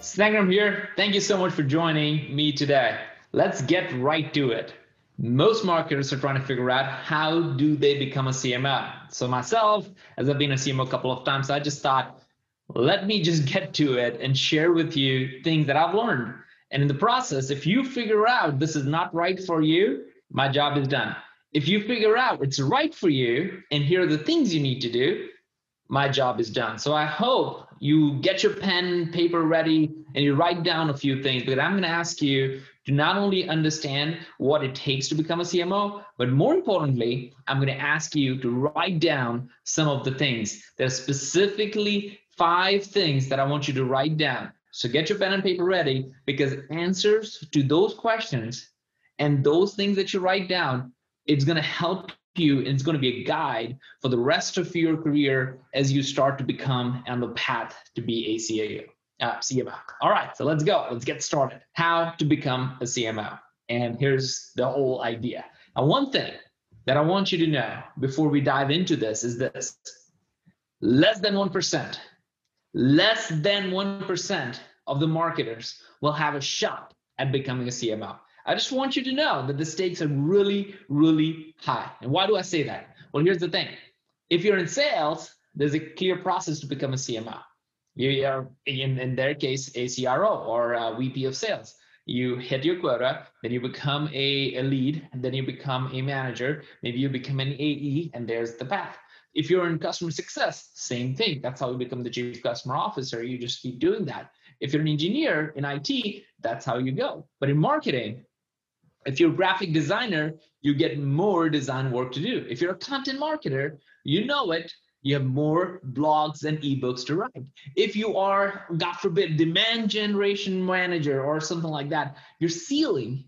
Sangram here. Thank you so much for joining me today. Let's get right to it. Most marketers are trying to figure out how do they become a CMO. So myself, as I've been a CMO a couple of times, I just thought, let me just get to it and share with you things that I've learned. And in the process, if you figure out this is not right for you, my job is done. If you figure out it's right for you and here are the things you need to do, my job is done. So I hope you get your pen, paper ready, and you write down a few things. But I'm going to ask you to not only understand what it takes to become a CMO, but more importantly, I'm going to ask you to write down some of the things. There's specifically five things that I want you to write down. So get your pen and paper ready because answers to those questions and those things that you write down, it's going to help you and it's going to be a guide for the rest of your career as you start to become on the path to be a CAO, uh, CMO. All right, so let's go. Let's get started. How to become a CMO. And here's the whole idea. Now, one thing that I want you to know before we dive into this is this less than 1%, less than 1% of the marketers will have a shot at becoming a CMO. I just want you to know that the stakes are really, really high. And why do I say that? Well, here's the thing. If you're in sales, there's a clear process to become a CMO. You are, in, in their case, a CRO or a VP of sales. You hit your quota, then you become a, a lead, and then you become a manager. Maybe you become an AE, and there's the path. If you're in customer success, same thing. That's how you become the chief customer officer. You just keep doing that. If you're an engineer in IT, that's how you go. But in marketing, if you're a graphic designer, you get more design work to do. If you're a content marketer, you know it, you have more blogs and ebooks to write. If you are, God forbid, demand generation manager or something like that, your ceiling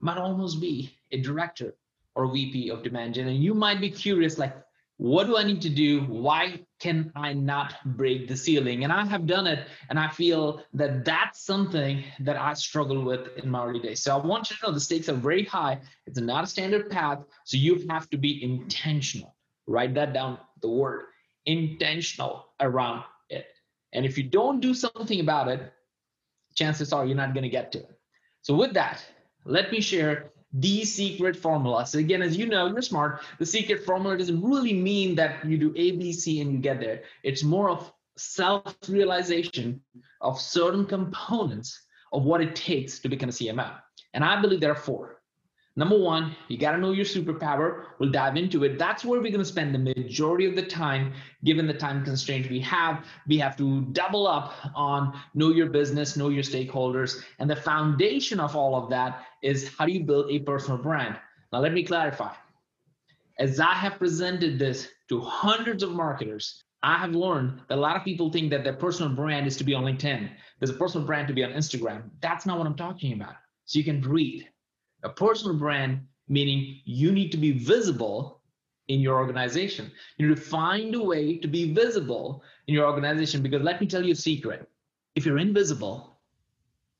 might almost be a director or VP of demand gen. And you might be curious, like, what do I need to do? Why can I not break the ceiling? And I have done it, and I feel that that's something that I struggle with in my early days. So I want you to know the stakes are very high. It's not a standard path, so you have to be intentional. Write that down, the word intentional around it. And if you don't do something about it, chances are you're not going to get to it. So, with that, let me share the secret formula. So again, as you know, you're smart. The secret formula doesn't really mean that you do A, B, C, and you get there. It's more of self-realization of certain components of what it takes to become a CMO. And I believe there are four. Number one, you got to know your superpower. We'll dive into it. That's where we're going to spend the majority of the time, given the time constraint we have. We have to double up on know your business, know your stakeholders. And the foundation of all of that is how do you build a personal brand? Now, let me clarify. As I have presented this to hundreds of marketers, I have learned that a lot of people think that their personal brand is to be on LinkedIn. There's a personal brand to be on Instagram. That's not what I'm talking about. So you can breathe a personal brand, meaning you need to be visible in your organization. You need to find a way to be visible in your organization because let me tell you a secret. If you're invisible,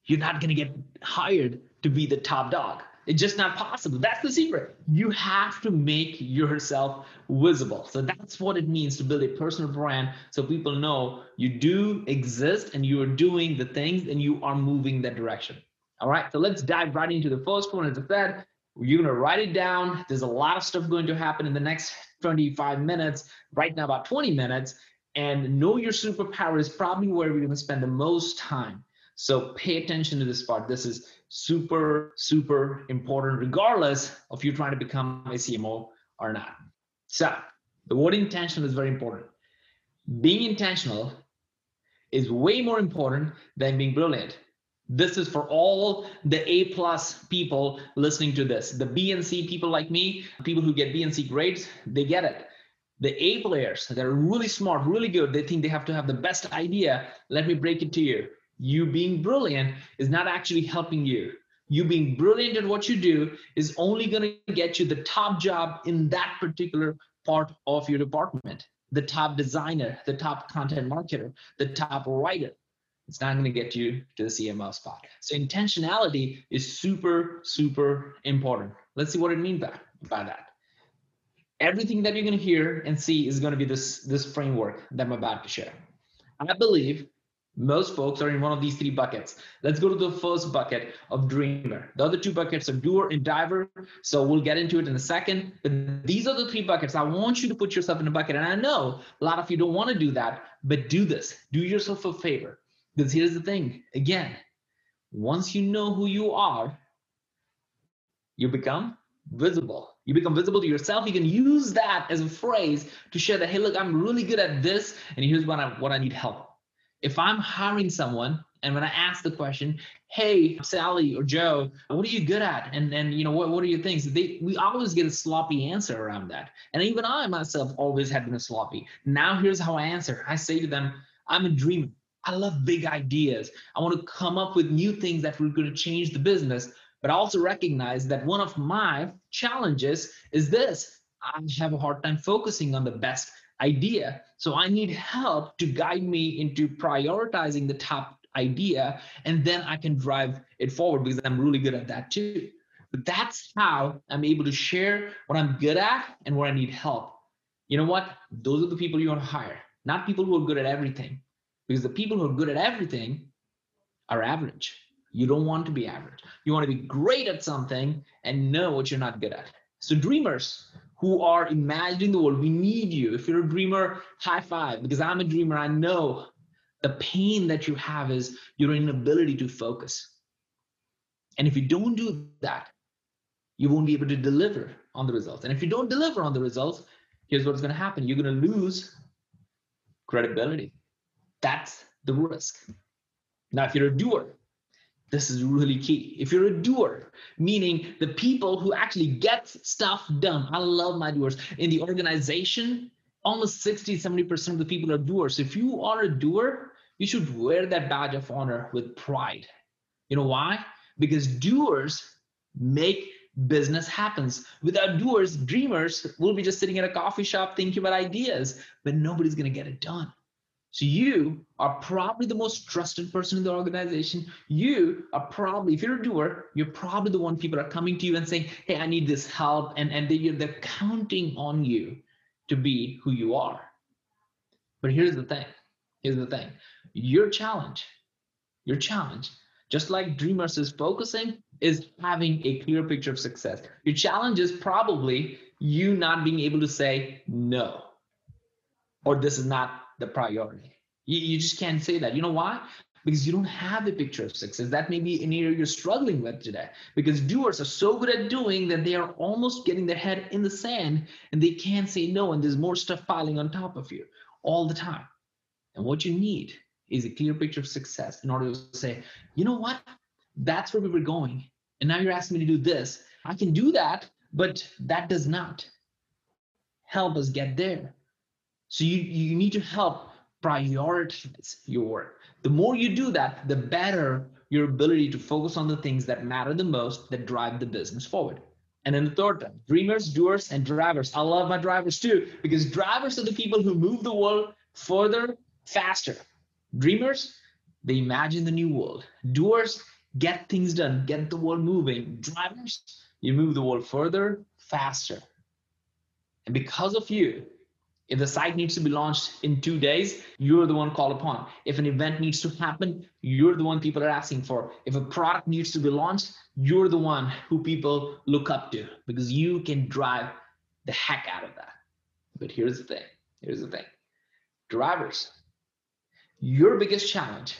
you're not going to get hired to be the top dog. It's just not possible. That's the secret. You have to make yourself visible. So that's what it means to build a personal brand so people know you do exist and you are doing the things and you are moving that direction. All right, so let's dive right into the first one. As I said, you're gonna write it down. There's a lot of stuff going to happen in the next 25 minutes, right now about 20 minutes. And know your superpower is probably where we're gonna spend the most time. So pay attention to this part. This is super, super important, regardless of you trying to become a CMO or not. So the word intentional is very important. Being intentional is way more important than being brilliant. This is for all the A plus people listening to this. The B and C people like me, people who get B and C grades, they get it. The A players that are really smart, really good, they think they have to have the best idea. Let me break it to you. You being brilliant is not actually helping you. You being brilliant at what you do is only going to get you the top job in that particular part of your department the top designer, the top content marketer, the top writer. It's not going to get you to the CMO spot. So intentionality is super, super important. Let's see what it means by, by that. Everything that you're going to hear and see is going to be this, this framework that I'm about to share. I believe most folks are in one of these three buckets. Let's go to the first bucket of dreamer. The other two buckets are doer and driver. So we'll get into it in a second. But these are the three buckets. I want you to put yourself in a bucket. And I know a lot of you don't want to do that, but do this. Do yourself a favor. Because here's the thing again, once you know who you are, you become visible. You become visible to yourself. You can use that as a phrase to share that, hey, look, I'm really good at this, and here's what I what I need help if I'm hiring someone and when I ask the question, hey, Sally or Joe, what are you good at? And and you know, what, what are your things? They we always get a sloppy answer around that. And even I myself always had been a sloppy. Now here's how I answer. I say to them, I'm a dreamer. I love big ideas. I want to come up with new things that we're going to change the business. But I also recognize that one of my challenges is this. I have a hard time focusing on the best idea. So I need help to guide me into prioritizing the top idea, and then I can drive it forward because I'm really good at that too. But that's how I'm able to share what I'm good at and where I need help. You know what? Those are the people you want to hire, not people who are good at everything. Because the people who are good at everything are average. You don't want to be average. You want to be great at something and know what you're not good at. So, dreamers, who are imagining the world. We need you. If you're a dreamer, high five, because I'm a dreamer. I know the pain that you have is your inability to focus. And if you don't do that, you won't be able to deliver on the results. And if you don't deliver on the results, here's what's going to happen you're going to lose credibility. That's the risk. Now, if you're a doer, this is really key. If you're a doer, meaning the people who actually get stuff done, I love my doers. In the organization, almost 60, 70% of the people are doers. If you are a doer, you should wear that badge of honor with pride. You know why? Because doers make business happens. Without doers, dreamers will be just sitting in a coffee shop thinking about ideas, but nobody's going to get it done. So you are probably the most trusted person in the organization. You are probably, if you're a doer, you're probably the one people are coming to you and saying, "Hey, I need this help," and and they, they're counting on you to be who you are. But here's the thing. Here's the thing. Your challenge, your challenge, just like Dreamers is focusing, is having a clear picture of success. Your challenge is probably you not being able to say no, or this is not the priority. You, you just can't say that. You know why? Because you don't have a picture of success. That may be an area you're struggling with today. Because doers are so good at doing that they are almost getting their head in the sand and they can't say no. And there's more stuff piling on top of you all the time. And what you need is a clear picture of success in order to say, you know what? That's where we were going. And now you're asking me to do this. I can do that, but that does not help us get there. So you, you need to help prioritize your work. The more you do that, the better your ability to focus on the things that matter the most that drive the business forward. And then the third thing, dreamers, doers, and drivers. I love my drivers too, because drivers are the people who move the world further, faster. Dreamers, they imagine the new world. Doers, get things done, get the world moving. Drivers, you move the world further, faster. And because of you, if the site needs to be launched in two days, you're the one called upon. If an event needs to happen, you're the one people are asking for. If a product needs to be launched, you're the one who people look up to because you can drive the heck out of that. But here's the thing here's the thing drivers, your biggest challenge,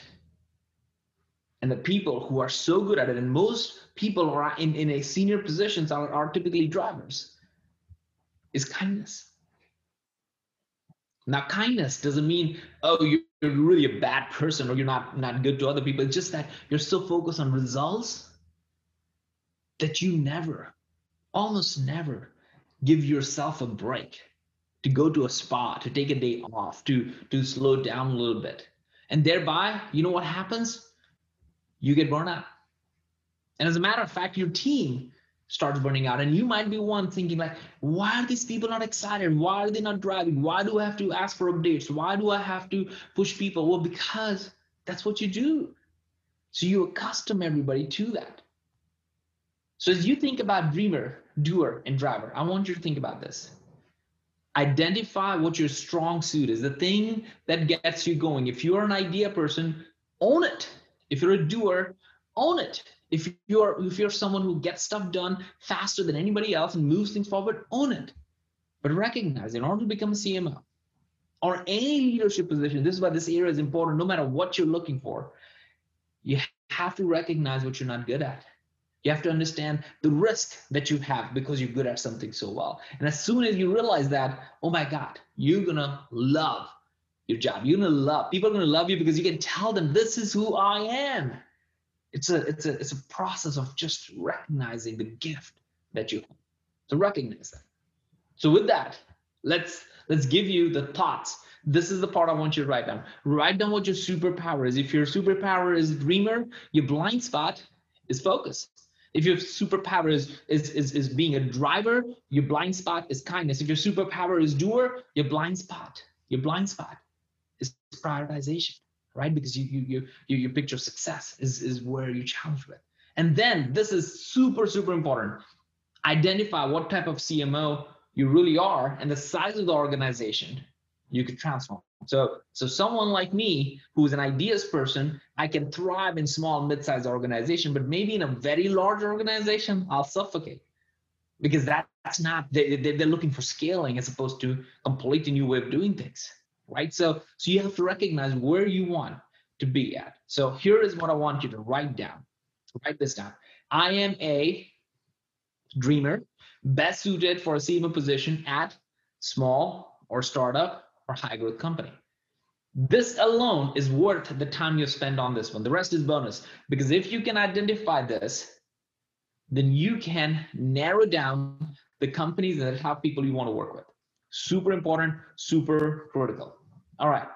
and the people who are so good at it, and most people are in, in a senior positions are, are typically drivers, is kindness now, kindness doesn't mean, oh, you're really a bad person or you're not, not good to other people. It's just that you're so focused on results that you never, almost never, give yourself a break to go to a spa, to take a day off, to, to slow down a little bit. And thereby, you know what happens? you get burned out. And as a matter of fact, your team starts burning out. And you might be one thinking like, why are these people not excited? Why are they not driving? Why do I have to ask for updates? Why do I have to push people? Well, because that's what you do. So you accustom everybody to that. So as you think about dreamer, doer, and driver, I want you to think about this. Identify what your strong suit is, the thing that gets you going. If you're an idea person, own it. If you're a doer, own it. If you're if you're someone who gets stuff done faster than anybody else and moves things forward, own it. But recognize in order to become a CMO or any leadership position, this is why this area is important, no matter what you're looking for, you have to recognize what you're not good at. You have to understand the risk that you have because you're good at something so well. And as soon as you realize that, oh my God, you're gonna love your job. You're gonna love, people are gonna love you because you can tell them this is who I am it's a it's a it's a process of just recognizing the gift that you have recognize that. So with that let's let's give you the thoughts. This is the part i want you to write down. Write down what your superpower is. If your superpower is dreamer your blind spot is focus. If your superpower is, is is is being a driver your blind spot is kindness. If your superpower is doer your blind spot your blind spot is prioritization right? Because you you you you picture of success is is where you challenge with. And then this is super super important. Identify what type of CMO you really are and the size of the organization you could transform. So so someone like me who's an ideas person, I can thrive in small mid-sized organization, but maybe in a very large organization, I'll suffocate because that, that's not they, they're looking for scaling as opposed to completely new way of doing things right? So, so you have to recognize where you want to be at. So here is what I want you to write down. Write this down. I am a dreamer, best suited for a CMO position at small or startup or high growth company. This alone is worth the time you spend on this one. The rest is bonus because if you can identify this, then you can narrow down the companies and the top people you want to work with. Super important, super critical. All right.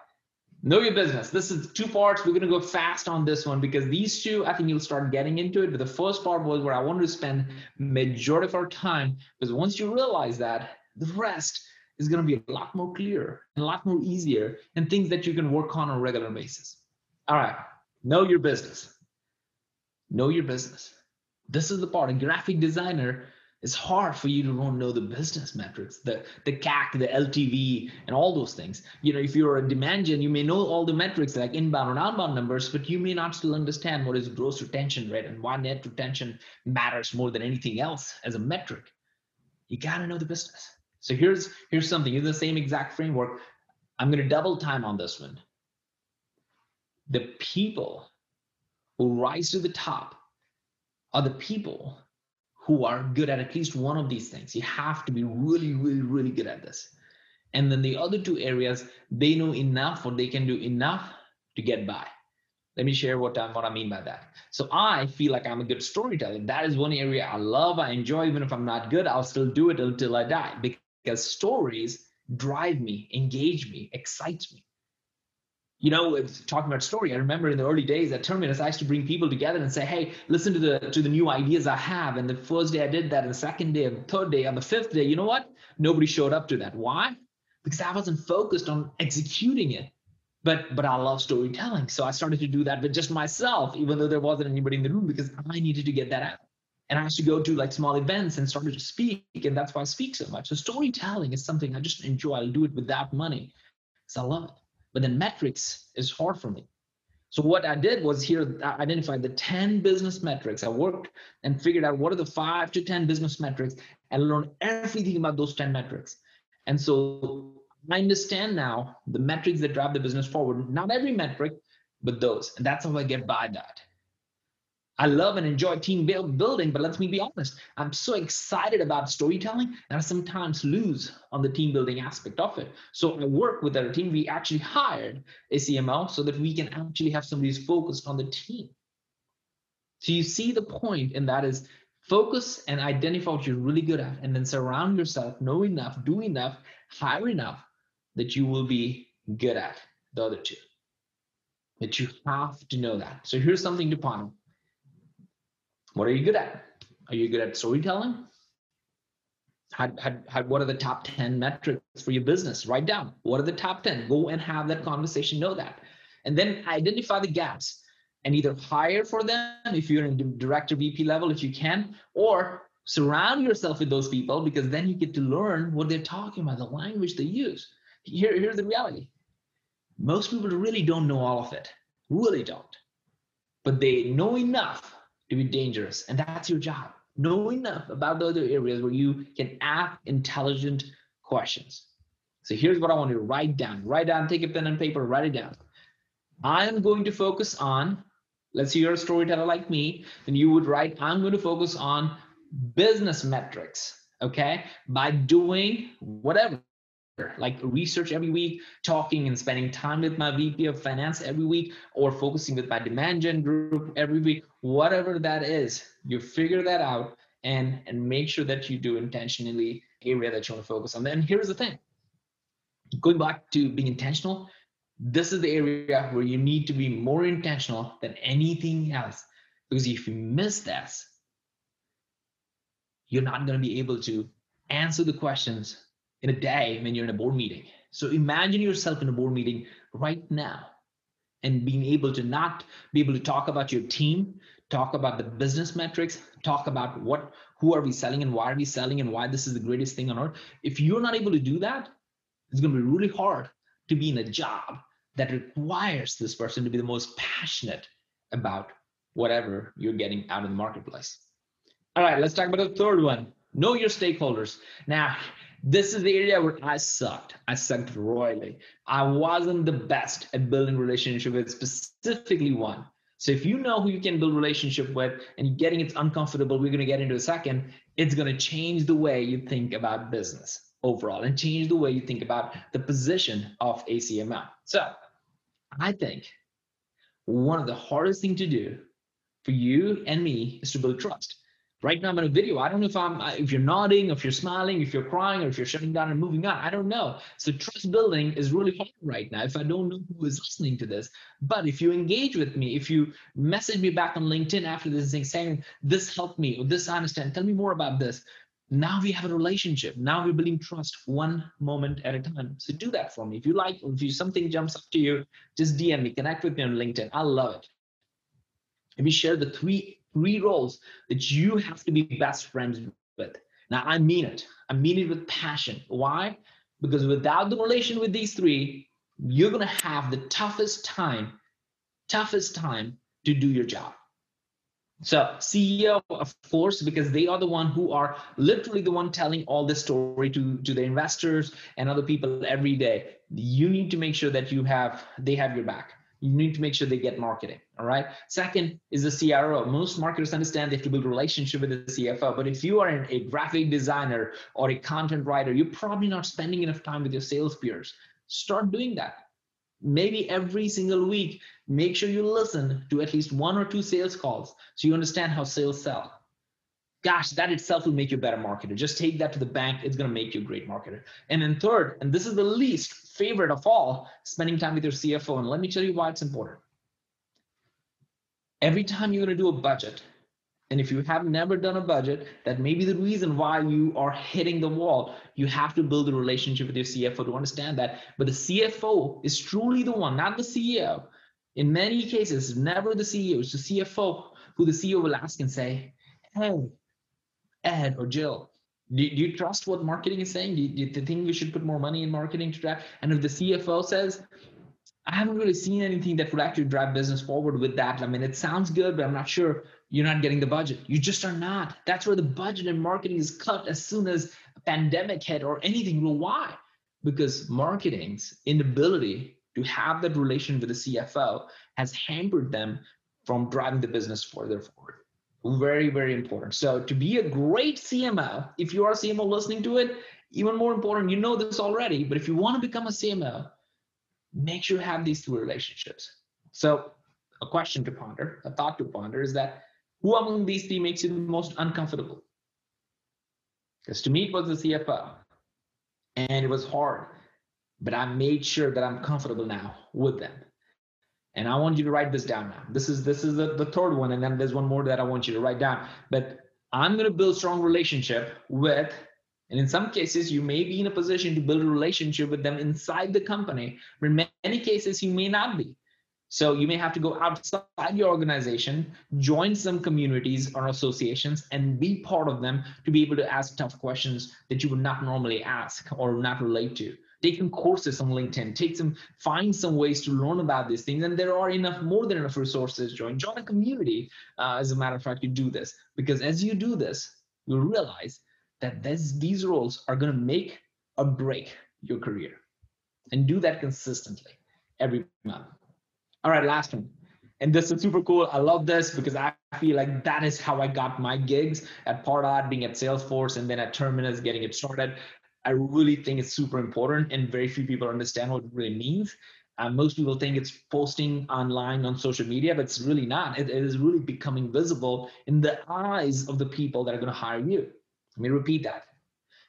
Know your business. This is two parts. We're going to go fast on this one because these two, I think you'll start getting into it. But the first part was where I wanted to spend majority of our time because once you realize that, the rest is going to be a lot more clear and a lot more easier and things that you can work on on a regular basis. All right. Know your business. Know your business. This is the part. A graphic designer it's hard for you to know the business metrics, the the CAC, the LTV, and all those things. You know, if you're a demand gen, you may know all the metrics like inbound and outbound numbers, but you may not still understand what is gross retention rate and why net retention matters more than anything else as a metric. You gotta know the business. So here's here's something in the same exact framework. I'm gonna double time on this one. The people who rise to the top are the people who are good at at least one of these things. You have to be really, really, really good at this. And then the other two areas, they know enough or they can do enough to get by. Let me share what I, what I mean by that. So I feel like I'm a good storyteller. That is one area I love, I enjoy. Even if I'm not good, I'll still do it until I die because stories drive me, engage me, excite me you know, talking about story, I remember in the early days at Terminus, I used to bring people together and say, "Hey, listen to the to the new ideas I have." And the first day I did that, and the second day, and the third day, on the fifth day, you know what? Nobody showed up to that. Why? Because I wasn't focused on executing it. But but I love storytelling, so I started to do that with just myself, even though there wasn't anybody in the room, because I needed to get that out. And I used to go to like small events and started to speak, and that's why I speak so much. So storytelling is something I just enjoy. I'll do it without money, because I love it but then metrics is hard for me. So what I did was here I identified the 10 business metrics. I worked and figured out what are the five to 10 business metrics and learned everything about those 10 metrics. And so I understand now the metrics that drive the business forward. Not every metric, but those. And that's how I get by that. I love and enjoy team building, but let me be honest, I'm so excited about storytelling that I sometimes lose on the team building aspect of it. So I work with our team. We actually hired a CMO so that we can actually have somebody who's focused on the team. So you see the point, and that is focus and identify what you're really good at, and then surround yourself, know enough, do enough, hire enough that you will be good at the other two. But you have to know that. So here's something to ponder. What are you good at? Are you good at storytelling? Had, had, had, what are the top 10 metrics for your business? Write down what are the top 10. Go and have that conversation, know that. And then identify the gaps and either hire for them if you're in director VP level, if you can, or surround yourself with those people because then you get to learn what they're talking about, the language they use. Here, here's the reality. Most people really don't know all of it, really don't. But they know enough to be dangerous, and that's your job. Know enough about the other areas where you can ask intelligent questions. So here's what I want you to write down. Write down, take a pen and paper, write it down. I am going to focus on, let's say you're a storyteller like me, then you would write, I'm going to focus on business metrics, okay? By doing whatever, like research every week, talking and spending time with my VP of finance every week, or focusing with my demand gen group every week, whatever that is, you figure that out and, and make sure that you do intentionally area that you want to focus on. And here's the thing, going back to being intentional, this is the area where you need to be more intentional than anything else. Because if you miss this, you're not going to be able to answer the questions in a day when you're in a board meeting. So imagine yourself in a board meeting right now and being able to not be able to talk about your team, talk about the business metrics, talk about what who are we selling and why are we selling and why this is the greatest thing on earth. If you're not able to do that, it's going to be really hard to be in a job that requires this person to be the most passionate about whatever you're getting out of the marketplace. All right, let's talk about the third one. Know your stakeholders. Now, this is the area where I sucked. I sucked royally. I wasn't the best at building relationship with specifically one. So if you know who you can build relationship with and getting it's uncomfortable, we're to get into a second, it's to change the way you think about business overall and change the way you think about the position of a CMO. So I think one of the hardest thing to do for you and me is to build trust right now I'm in a video. I don't know if I'm if you're nodding, if you're smiling, if you're crying, or if you're shutting down and moving on. I don't know. So trust building is really hard right now if I don't know who is listening to this. But if you engage with me, if you message me back on LinkedIn after this thing saying this helped me or this I understand, tell me more about this. Now we have a relationship. Now we're building trust one moment at a time. So do that for me. If you like, if you something jumps up to you, just DM me, connect with me on LinkedIn. I love it. Let me share the three three roles that you have to be best friends with. Now, I mean it. I mean it with passion. Why? Because without the relation with these three, you're going to have the toughest time, toughest time to do your job. So CEO, of course, because they are the one who are literally the one telling all this story to, to the investors and other people every day. You need to make sure that you have they have your back you need to make sure they get marketing. All right. Second is the CRO. Most marketers understand they have to build a relationship with the CFO. But if you are a graphic designer or a content writer, you're probably not spending enough time with your sales peers. Start doing that. Maybe every single week, make sure you listen to at least one or two sales calls so you understand how sales sell gosh, that itself will make you a better marketer. Just take that to the bank. It's going to make you a great marketer. And then third, and this is the least favorite of all, spending time with your CFO. And let me tell you why it's important. Every time you're going to do a budget, and if you have never done a budget, that may be the reason why you are hitting the wall. You have to build a relationship with your CFO to understand that. But the CFO is truly the one, not the CEO. In many cases, never the CEO, it's the CFO who the CEO will ask and say, Hey, Ed or Jill, do, do you trust what marketing is saying? Do you, do you think we should put more money in marketing to drive? And if the CFO says, I haven't really seen anything that would actually drive business forward with that. I mean, it sounds good, but I'm not sure you're not getting the budget. You just are not. That's where the budget and marketing is cut as soon as a pandemic hit or anything. Well, why? Because marketing's inability to have that relation with the CFO has hampered them from driving the business further forward. Very, very important. So to be a great CMO, if you are a CMO listening to it, even more important, you know this already, but if you want to become a CMO, make sure you have these two relationships. So a question to ponder, a thought to ponder is that who among these three makes you the most uncomfortable? Because to me, it was the CFO. And it was hard, but I made sure that I'm comfortable now with them. And I want you to write this down now. This is this is the, the third one, and then there's one more that I want you to write down. But I'm going to build strong relationship with, and in some cases, you may be in a position to build a relationship with them inside the company. but In many cases, you may not be. So you may have to go outside your organization, join some communities or associations, and be part of them to be able to ask tough questions that you would not normally ask or not relate to take some courses on linkedin take some find some ways to learn about these things and there are enough more than enough resources. Join join a community uh, as a matter of fact you do this. Because as you do this you'll realize that this, these roles are going to make or break your career. And do that consistently every month. All right last one. And this is super cool. I love this because I feel like that is how I got my gigs. At Pardot, being at Salesforce, and then at Terminus, getting it started. I really think it's super important, and very few people understand what it really means. Uh, most people think it's posting online on social media, but it's really not. It, it is really becoming visible in the eyes of the people that are going to hire you. Let me repeat that.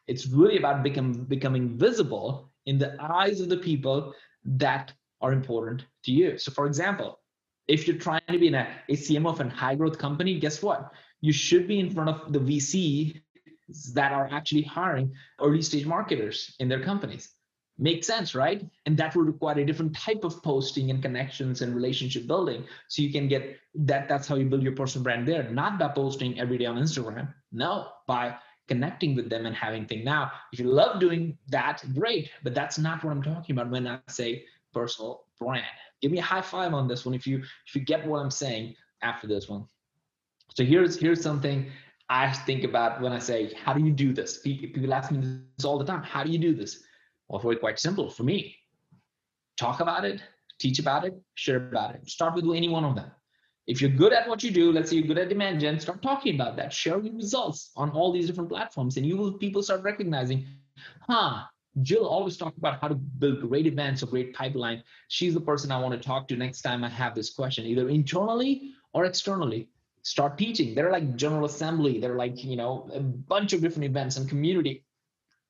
It's really about become, becoming visible in the eyes of the people that are important to you. So, for example, if you're trying to be in a, a CMO of a high growth company, guess what? You should be in front of the VC that are actually hiring early stage marketers in their companies. Makes sense, right? And that will require a different type of posting and connections and relationship building. So you can get that. That's how you build your personal brand there, not by posting every day on Instagram. No, by connecting with them and having things. Now, if you love doing that, great. But that's not what I'm talking about when I say personal brand. Give me a high five on this one if you if you get what I'm saying after this one. So here's here's something I think about when I say, how do you do this? People ask me this all the time. How do you do this? Well, it's quite simple for me. Talk about it, teach about it, share about it. Start with any one of them. If you're good at what you do, let's say you're good at demand gen, start talking about that. Share your results on all these different platforms, and you will people start recognizing, huh? Jill always talk about how to build great events or great pipeline. She's the person I want to talk to next time I have this question, either internally or externally start teaching. They're like General Assembly. They're like, you know, a bunch of different events and community.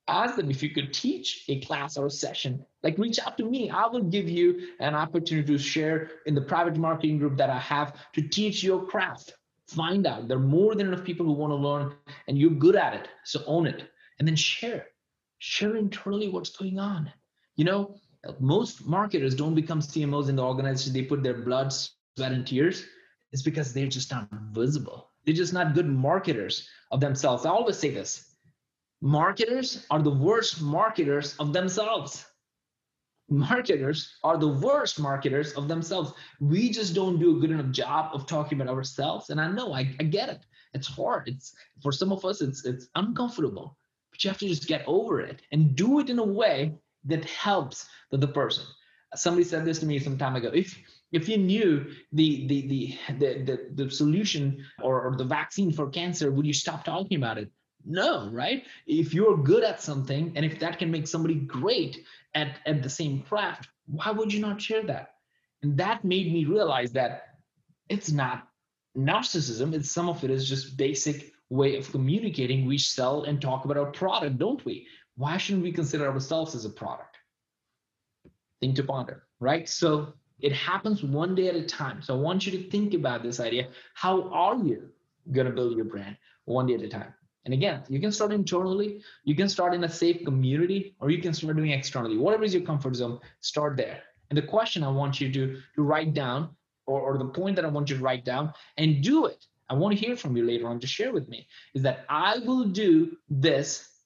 Ask them if you could teach a class or a session. Like reach out to me. I will give you an opportunity to share in the private marketing group that I have to teach your craft. Find out. There are more than enough people who want to learn and you're good at it. So own it. And then share. Share internally what's going on. You know, most marketers don't become CMOs in the organization. They put their blood, sweat, and tears is because they're just not visible. They're just not good marketers of themselves. I always say this marketers are the worst marketers of themselves. Marketers are the worst marketers of themselves. We just don't do a good enough job of talking about ourselves. And I know, I, I get it. It's hard. It's for some of us, it's it's uncomfortable. But you have to just get over it and do it in a way that helps the, person. Somebody said this to me some time ago. If if you knew the the the the, the, the solution or, or the vaccine for cancer would you stop talking about it? No right? If you're good at something and if that can make somebody great at at the same craft why would you not share that? And that made me realize that it's not narcissism. It's some of it is just basic way of communicating. We sell and talk about our product don't we? Why shouldn't we consider ourselves as a product? Thing to ponder right? So it happens one day at a time. So I want you to think about this idea. How are you going to build your brand one day at a time? And again, you can start internally, you can start in a safe community, or you can start doing externally. Whatever is your comfort zone, start there. And the question I want you to, to write down, or, or the point that I want you to write down and do it. I want to hear from you later on to share with me is that I will do this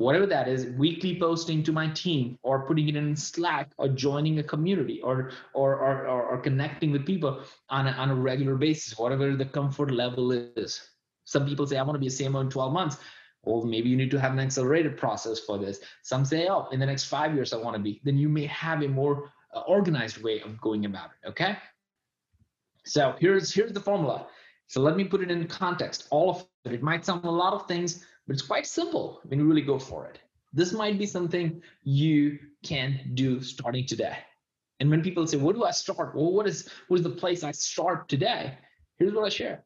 whatever that is weekly posting to my team or putting it in slack or joining a community or or or, or, or connecting with people on a, on a regular basis whatever the comfort level is. Some people say i want to be a cmo in 12 months. Or maybe you need to have an accelerated process for this. Some say oh in the next five years i want to be. Then you may have a more uh, organized way of going about it okay? So here's here's the formula. So let me put it in context. All of it. It might sound a lot of things but it's quite simple when you really go for it. This might be something you can do starting today. And when people say, "Where do I start?" Well, what is what is the place I start today? Here's what I share.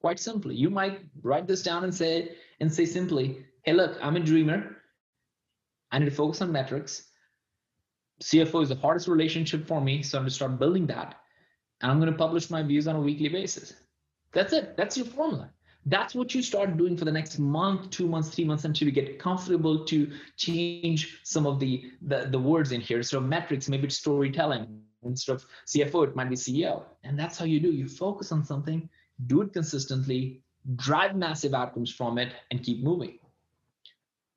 Quite simply, you might write this down and say and say simply, "Hey, look, I'm a dreamer. I need to focus on metrics. CFO is the hardest relationship for me, so I'm going to start building that. And I'm going to publish my views on a weekly basis. That's it. That's your formula. That's what you start doing for the next month, two months, three months until you get comfortable to change some of the, the, the words in here. So metrics, maybe it's storytelling. Instead of CFO, it might be CEO. And that's how you do. You focus on something, do it consistently, drive massive outcomes from it, and keep moving.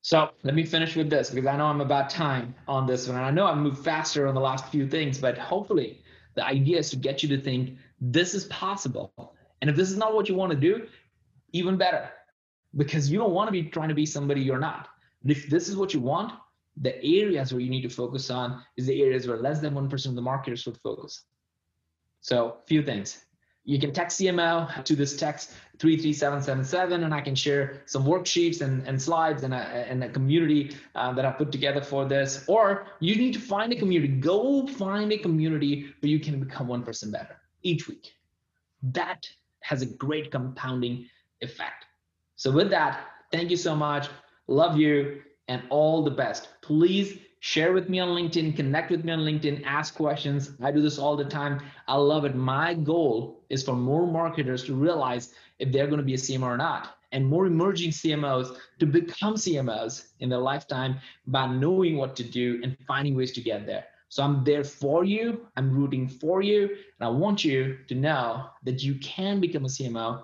So let me finish with this because I know I'm about time on this one. And I know I've moved faster on the last few things, but hopefully the idea is to get you to think this is possible. And if this is not what you want to do, even better, because you don't want to be trying to be somebody you're not. if this is what you want, the areas where you need to focus on is the areas where less than 1% of the marketers would focus. So, a few things you can text CMO to this text 33777 and I can share some worksheets and, and slides and a, and a community uh, that I put together for this. Or you need to find a community. Go find a community where you can become one person better each week. That has a great compounding effect. So with that, thank you so much. Love you and all the best. Please share with me on LinkedIn, connect with me on LinkedIn, ask questions. I do this all the time. I love it. My goal is for more marketers to realize if they're going to be a CMO or not, and more emerging CMOs to become CMOs in their lifetime by knowing what to do and finding ways to get there. So I'm there for you. I'm rooting for you. And I want you to know that you can become a CMO